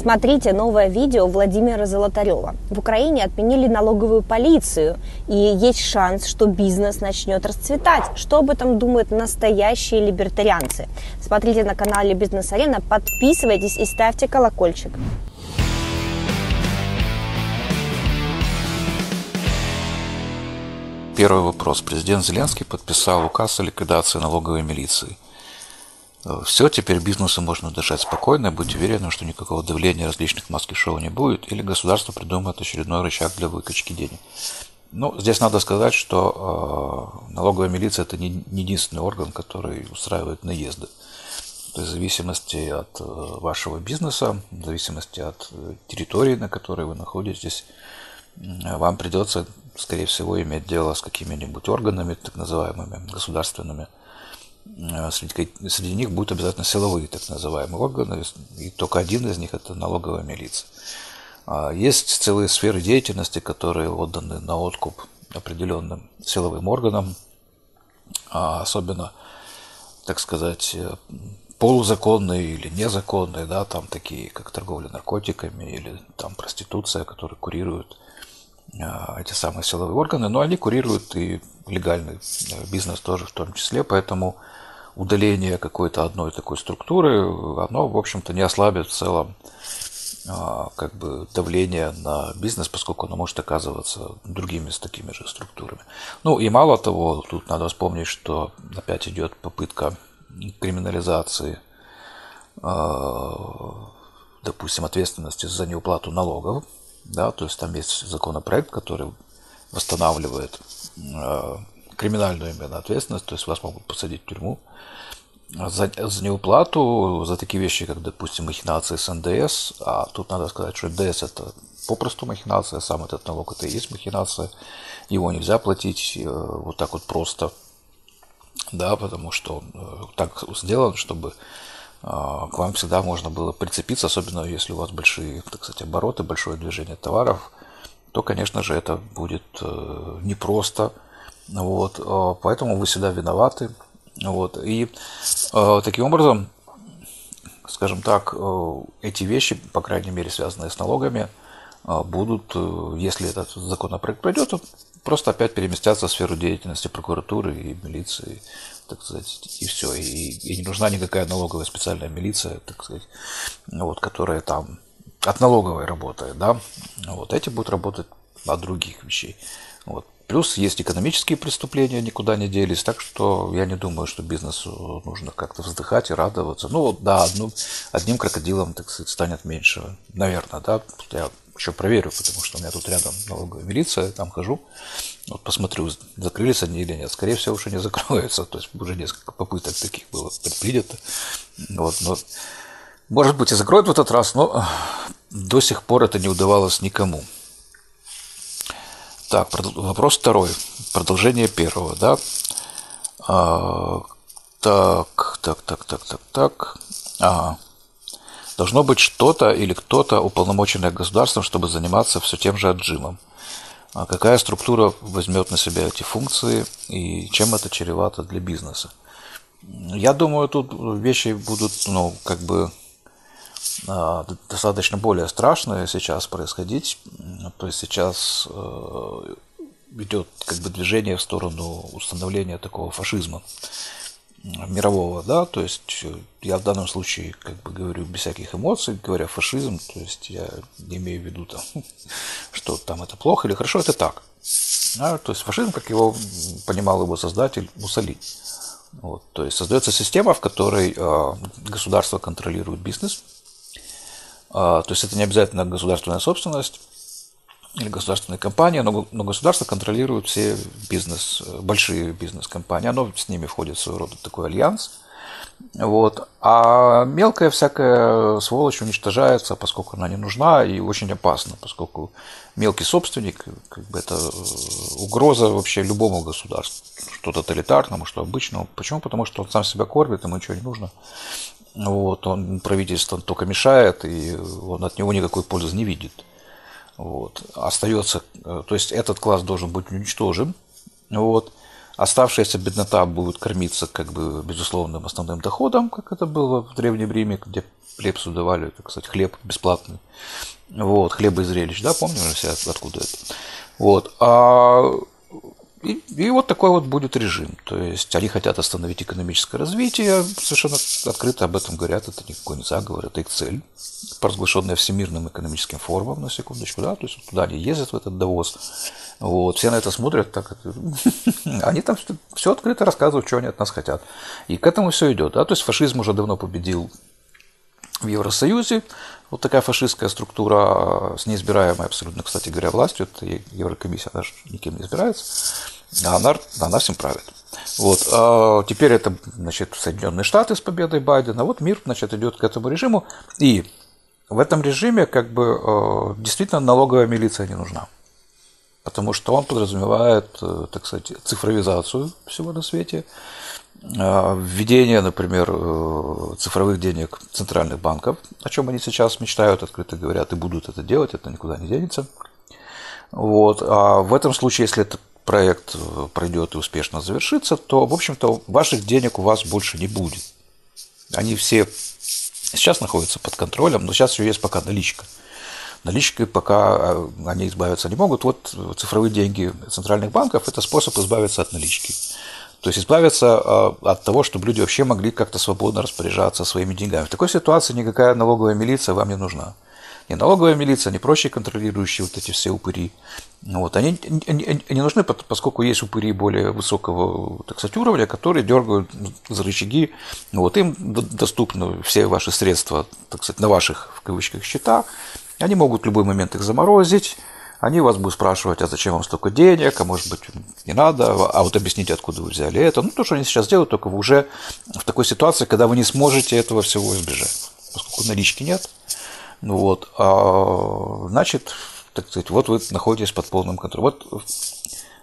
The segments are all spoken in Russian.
Смотрите новое видео Владимира Золотарева. В Украине отменили налоговую полицию, и есть шанс, что бизнес начнет расцветать. Что об этом думают настоящие либертарианцы? Смотрите на канале Бизнес Арена, подписывайтесь и ставьте колокольчик. Первый вопрос. Президент Зеленский подписал указ о ликвидации налоговой милиции – все, теперь бизнесу можно дышать спокойно, быть уверенным, что никакого давления различных маски-шоу не будет, или государство придумает очередной рычаг для выкачки денег. Ну, здесь надо сказать, что э, налоговая милиция это не, не единственный орган, который устраивает наезды. То есть в зависимости от э, вашего бизнеса, в зависимости от э, территории, на которой вы находитесь, вам придется, скорее всего, иметь дело с какими-нибудь органами, так называемыми государственными, среди, среди них будут обязательно силовые так называемые органы, и только один из них это налоговая милиция. А есть целые сферы деятельности, которые отданы на откуп определенным силовым органам, а особенно, так сказать, э, полузаконные или незаконные, да, там такие, как торговля наркотиками или там проституция, которые курируют э, эти самые силовые органы, но они курируют и легальный бизнес тоже в том числе, поэтому удаление какой-то одной такой структуры, оно, в общем-то, не ослабит в целом а, как бы давление на бизнес, поскольку оно может оказываться другими с такими же структурами. Ну и мало того, тут надо вспомнить, что опять идет попытка криминализации, а, допустим, ответственности за неуплату налогов, да, то есть там есть законопроект, который восстанавливает а, криминальную именно ответственность, то есть вас могут посадить в тюрьму. За, за неуплату, за такие вещи, как, допустим, махинации с НДС, а тут надо сказать, что НДС это попросту махинация, сам этот налог это и есть махинация, его нельзя платить э, вот так вот просто, да, потому что он э, так сделан, чтобы э, к вам всегда можно было прицепиться, особенно если у вас большие, так сказать, обороты, большое движение товаров, то, конечно же, это будет непросто, вот, а, поэтому вы всегда виноваты. Вот, и э, таким образом, скажем так, э, эти вещи, по крайней мере, связанные с налогами, э, будут, э, если этот законопроект пройдет, просто опять переместятся в сферу деятельности прокуратуры и милиции, так сказать, и все. И, и не нужна никакая налоговая специальная милиция, так сказать, вот, которая там от налоговой работает, да. Вот, эти будут работать от других вещей. Вот. Плюс есть экономические преступления, никуда не делись, так что я не думаю, что бизнесу нужно как-то вздыхать и радоваться. Ну, да, одну, одним крокодилом, так сказать, станет меньше, наверное, да. Я еще проверю, потому что у меня тут рядом налоговая милиция, я там хожу, вот посмотрю, закрылись они или нет. Скорее всего, уже не закроются, то есть уже несколько попыток таких было предпринято. Вот, но, может быть, и закроют в этот раз, но до сих пор это не удавалось никому. Так, вопрос второй. Продолжение первого, да? А, так, так, так, так, так, так. Ага. Должно быть что-то или кто-то уполномоченное государством, чтобы заниматься все тем же отжимом. А какая структура возьмет на себя эти функции и чем это чревато для бизнеса? Я думаю, тут вещи будут, ну, как бы достаточно более страшное сейчас происходить. То есть сейчас э, идет как бы движение в сторону установления такого фашизма мирового, да, то есть я в данном случае как бы говорю без всяких эмоций, говоря фашизм, то есть я не имею в виду там, что там это плохо или хорошо, это так. А, то есть фашизм, как его понимал его создатель Муссолини. Вот, то есть создается система, в которой э, государство контролирует бизнес, а, то есть это не обязательно государственная собственность или государственная компания, но, государство контролирует все бизнес, большие бизнес-компании. Оно с ними входит в своего рода такой альянс. Вот. А мелкая всякая сволочь уничтожается, поскольку она не нужна и очень опасна, поскольку мелкий собственник, как бы это угроза вообще любому государству, что тоталитарному, что обычному. Почему? Потому что он сам себя кормит, ему ничего не нужно. Вот, он правительство только мешает, и он от него никакой пользы не видит. Вот. Остается, э, то есть этот класс должен быть уничтожен. Вот. Оставшаяся беднота будет кормиться как бы безусловным основным доходом, как это было в Древнем Риме, где Лепсу давали, так сказать, хлеб бесплатный. Вот, хлеба и зрелищ, да, помним все, откуда это. Вот, а и, и вот такой вот будет режим. То есть они хотят остановить экономическое развитие, совершенно открыто об этом говорят, это никакой не заговор, это их цель, провозглашенная Всемирным экономическим форумом, на секундочку, да, то есть туда они ездят в этот довоз, вот, все на это смотрят, так, они там все открыто рассказывают, что они от нас хотят. И к этому все идет, да, то есть фашизм уже давно победил в Евросоюзе, вот такая фашистская структура с неизбираемой абсолютно, кстати говоря, властью, это Еврокомиссия, она же никем не избирается, а она, она всем правит. Вот. А теперь это значит, Соединенные Штаты с победой Байдена, вот мир значит, идет к этому режиму, и в этом режиме как бы э, действительно налоговая милиция не нужна. Потому что он подразумевает, э, так сказать, цифровизацию всего на свете, введение, например, э, цифровых денег центральных банков, о чем они сейчас мечтают, открыто говорят, и будут это делать, это никуда не денется. Вот. А в этом случае, если этот проект э, пройдет и успешно завершится, то, в общем-то, ваших денег у вас больше не будет. Они все сейчас находятся под контролем, но сейчас еще есть пока наличка. Наличкой пока э, они избавиться не могут. Вот цифровые деньги центральных банков – это способ избавиться от налички. То есть избавиться а, от того, чтобы люди вообще могли как-то свободно распоряжаться своими деньгами. В такой ситуации никакая налоговая милиция вам не нужна. Ни налоговая милиция, ни прочие контролирующие вот эти все упыри. Вот, они не нужны, поскольку есть упыри более высокого так сказать, уровня, которые дергают за рычаги. Вот, им доступны все ваши средства так сказать, на ваших, в кавычках, счетах. Они могут в любой момент их заморозить, они вас будут спрашивать, а зачем вам столько денег, а может быть не надо, а вот объясните, откуда вы взяли это. Ну, то, что они сейчас делают, только вы уже в такой ситуации, когда вы не сможете этого всего избежать, поскольку налички нет. Ну вот, а, значит, так сказать, вот вы находитесь под полным контролем. Вот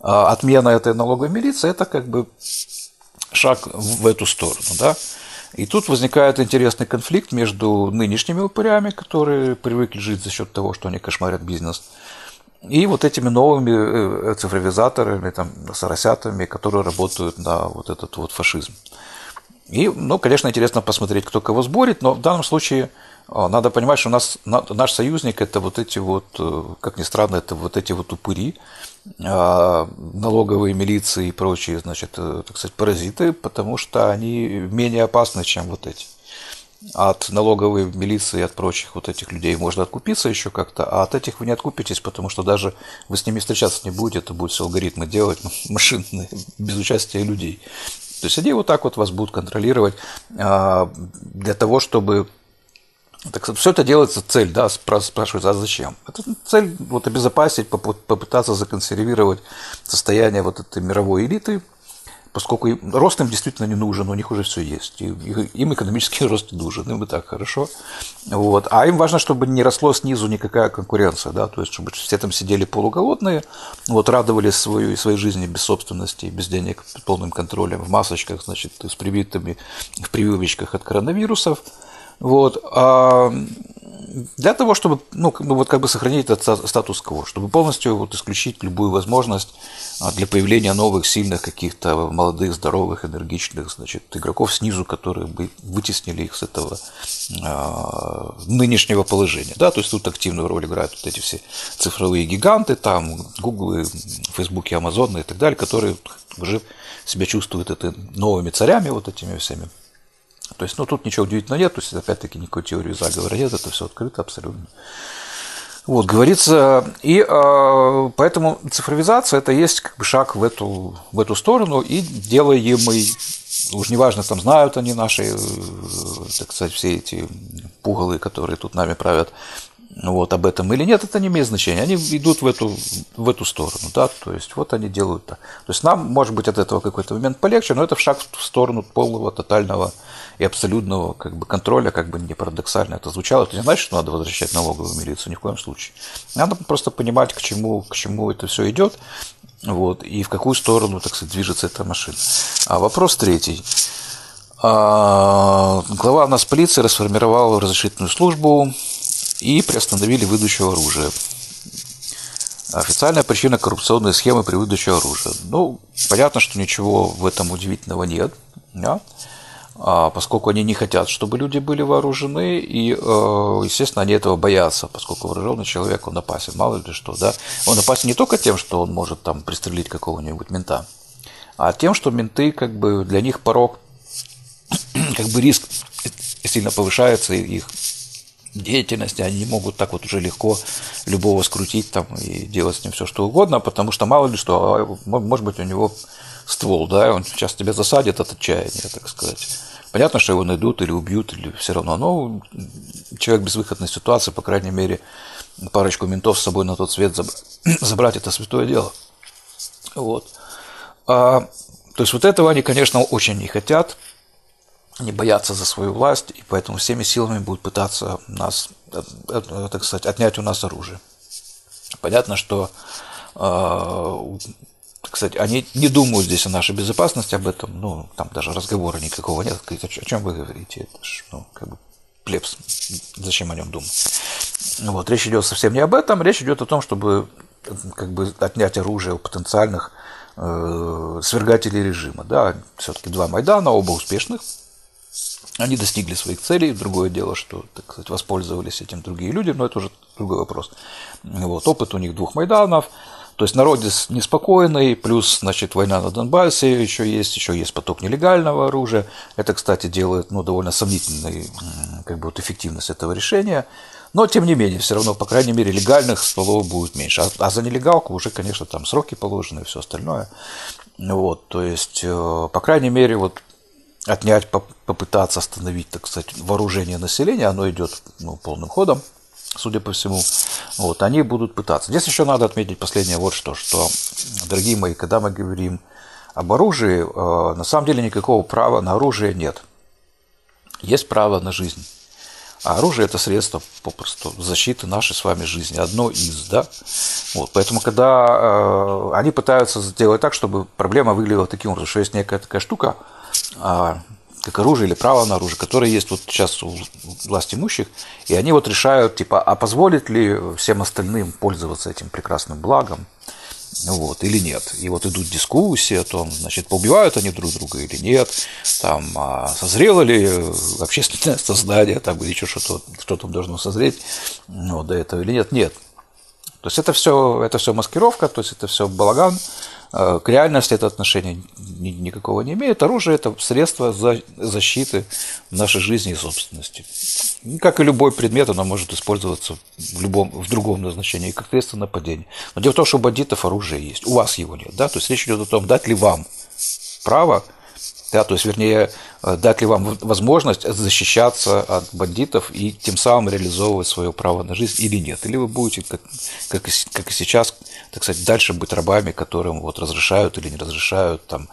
а, отмена этой налоговой милиции – это как бы шаг в эту сторону, да. И тут возникает интересный конфликт между нынешними упырями, которые привыкли жить за счет того, что они кошмарят бизнес, и вот этими новыми э, цифровизаторами, там, соросятами, которые работают на вот этот вот фашизм. И, ну, конечно, интересно посмотреть, кто кого сборит, но в данном случае а, надо понимать, что у нас, наш союзник – это вот эти вот, э, как ни странно, это вот эти вот упыри, а, налоговые милиции и прочие, значит, э, так сказать, паразиты, потому что они менее опасны, чем вот эти от налоговой милиции, от прочих вот этих людей можно откупиться еще как-то, а от этих вы не откупитесь, потому что даже вы с ними встречаться не будете, это будут все алгоритмы делать, машинные, без участия людей. То есть они вот так вот вас будут контролировать а, для того, чтобы так все это делается цель, да, спрашивается, а зачем? Это цель вот обезопасить, попытаться законсервировать состояние вот этой мировой элиты, поскольку рост им действительно не нужен, у них уже все есть. Им экономический рост нужен, им и так хорошо. Вот. А им важно, чтобы не росло снизу никакая конкуренция, да, то есть, чтобы все там сидели полуголодные, вот, радовались свою, своей жизни без собственности, без денег, полным контролем, в масочках, значит, с привитыми, в прививочках от коронавирусов. Вот. А для того, чтобы ну, вот как бы сохранить этот статус-кво, чтобы полностью вот исключить любую возможность а, для появления новых, сильных каких-то молодых, здоровых, энергичных значит, игроков снизу, которые бы вытеснили их с этого э, нынешнего положения. Да? То есть тут активную роль играют вот эти все цифровые гиганты, там Google, Facebook, Amazon и так далее, которые уже себя чувствуют это новыми царями, вот этими всеми то есть, ну, тут ничего удивительного нет, то есть, опять-таки, никакой теории заговора нет, это все открыто абсолютно. Вот, говорится, и э, поэтому цифровизация это есть как бы шаг в эту, в эту сторону и делаемый, уж неважно, там знают они наши, э, так сказать, все эти пугалы, которые тут нами правят, вот, об этом или нет, это не имеет значения. Они идут в эту, в эту сторону, да, то есть вот они делают так. То есть нам, может быть, от этого какой-то момент полегче, но это шаг в сторону полного, тотального и абсолютного как бы, контроля, как бы не парадоксально это звучало. Это не значит, что надо возвращать налоговую милицию, ни в коем случае. Надо просто понимать, к чему, к чему это все идет, вот, и в какую сторону, так сказать, движется эта машина. А вопрос третий. А, глава нас полиции расформировал разрешительную службу и приостановили выдачу оружия. Официальная причина – коррупционные схемы при выдаче оружия. Ну, понятно, что ничего в этом удивительного нет. Да? а, поскольку они не хотят, чтобы люди были вооружены, и, э, естественно, они этого боятся, поскольку вооруженный человек, он опасен, мало ли что, да. Он опасен не только тем, что он может там пристрелить какого-нибудь мента, а тем, что менты, как бы, для них порог, как бы риск сильно повышается, и их деятельности, они не могут так вот уже легко любого скрутить там и делать с ним все что угодно, потому что мало ли что, а, может быть у него ствол, да, он сейчас тебя засадит от отчаяния, так сказать. Понятно, что его найдут или убьют, или все равно, но человек без выходной ситуации, по крайней мере, парочку ментов с собой на тот свет забрать, это святое дело. Вот. А, то есть вот этого они, конечно, очень не хотят, не боятся за свою власть, и поэтому всеми силами будут пытаться нас, э, э, так сказать, отнять у нас оружие. Понятно, что кстати, они не думают здесь о нашей безопасности, об этом, ну, там даже разговора никакого нет. О чем вы говорите? Это ж, ну, как бы плебс. Зачем о нем думать? Вот, речь идет совсем не об этом, речь идет о том, чтобы как бы отнять оружие у потенциальных э, свергателей режима. Да, все-таки два Майдана, оба успешных. Они достигли своих целей. Другое дело, что, так сказать, воспользовались этим другие люди, но это уже другой вопрос. Вот, опыт у них двух Майданов – то есть народ неспокойный, плюс, значит, война на Донбассе еще есть, еще есть поток нелегального оружия. Это, кстати, делает, ну, довольно сомнительной, как бы, вот эффективность этого решения. Но, тем не менее, все равно, по крайней мере, легальных стволов будет меньше. А, а за нелегалку уже, конечно, там сроки положены и все остальное. Вот, то есть, э, по крайней мере, вот отнять, попытаться остановить, так сказать, вооружение населения, оно идет ну, полным ходом судя по всему. Вот, они будут пытаться. Здесь еще надо отметить последнее вот что, что, дорогие мои, когда мы говорим об оружии, э, на самом деле никакого права на оружие нет. Есть право на жизнь. А оружие – это средство попросту защиты нашей с вами жизни, одно из, да. Вот, поэтому, когда э, они пытаются сделать так, чтобы проблема выглядела таким образом, что есть некая такая штука, как оружие или право на оружие, которое есть вот сейчас у власть имущих, и они вот решают, типа, а позволит ли всем остальным пользоваться этим прекрасным благом, вот, или нет. И вот идут дискуссии о том, значит, поубивают они друг друга или нет, там, а созрело ли общественное сознание, там, или что-то, что там должно созреть ну, до этого или нет. Нет. То есть это все, это все маскировка, то есть это все балаган, к реальности это отношение никакого не имеет. Оружие – это средство защиты нашей жизни и собственности. Как и любой предмет, оно может использоваться в, любом, в другом назначении, как средство нападения. Но дело в том, что у бандитов оружие есть, у вас его нет. Да? То есть речь идет о том, дать ли вам право да, то есть, вернее, э, дать ли вам возможность защищаться от бандитов и тем самым реализовывать свое право на жизнь или нет. Или вы будете, как, как, и, как и сейчас, так сказать, дальше быть рабами, которым вот разрешают или не разрешают там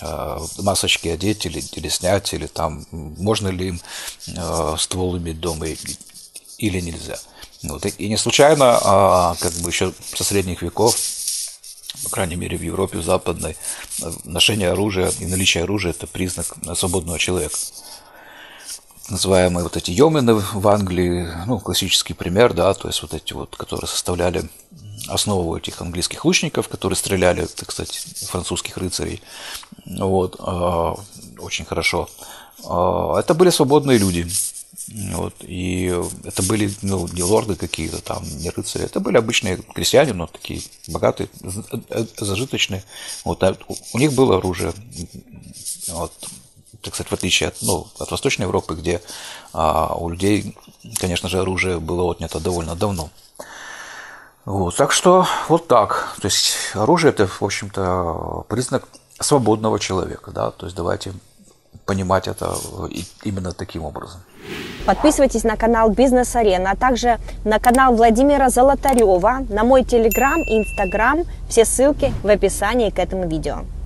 э, масочки одеть или, или снять, или там можно ли им э, ствол иметь дома или нельзя. Вот. И не случайно, а, как бы еще со средних веков по крайней мере в Европе, в западной, ношение оружия и наличие оружия – это признак свободного человека. Называемые вот эти йомены в Англии, ну, классический пример, да, то есть вот эти вот, которые составляли основу этих английских лучников, которые стреляли, так сказать, французских рыцарей, вот, а, очень хорошо. А, это были свободные люди, вот, и это были ну, не лорды какие-то там, не рыцари, это были обычные крестьяне, но такие богатые, зажиточные. Вот, а у них было оружие. Вот, так сказать, в отличие от, ну, от Восточной Европы, где а, у людей, конечно же, оружие было отнято довольно давно. Вот, так что вот так. То есть оружие это, в общем-то, признак свободного человека. Да? То есть давайте понимать это именно таким образом. Подписывайтесь на канал Бизнес Арена, а также на канал Владимира Золотарева, на мой телеграм и инстаграм. Все ссылки в описании к этому видео.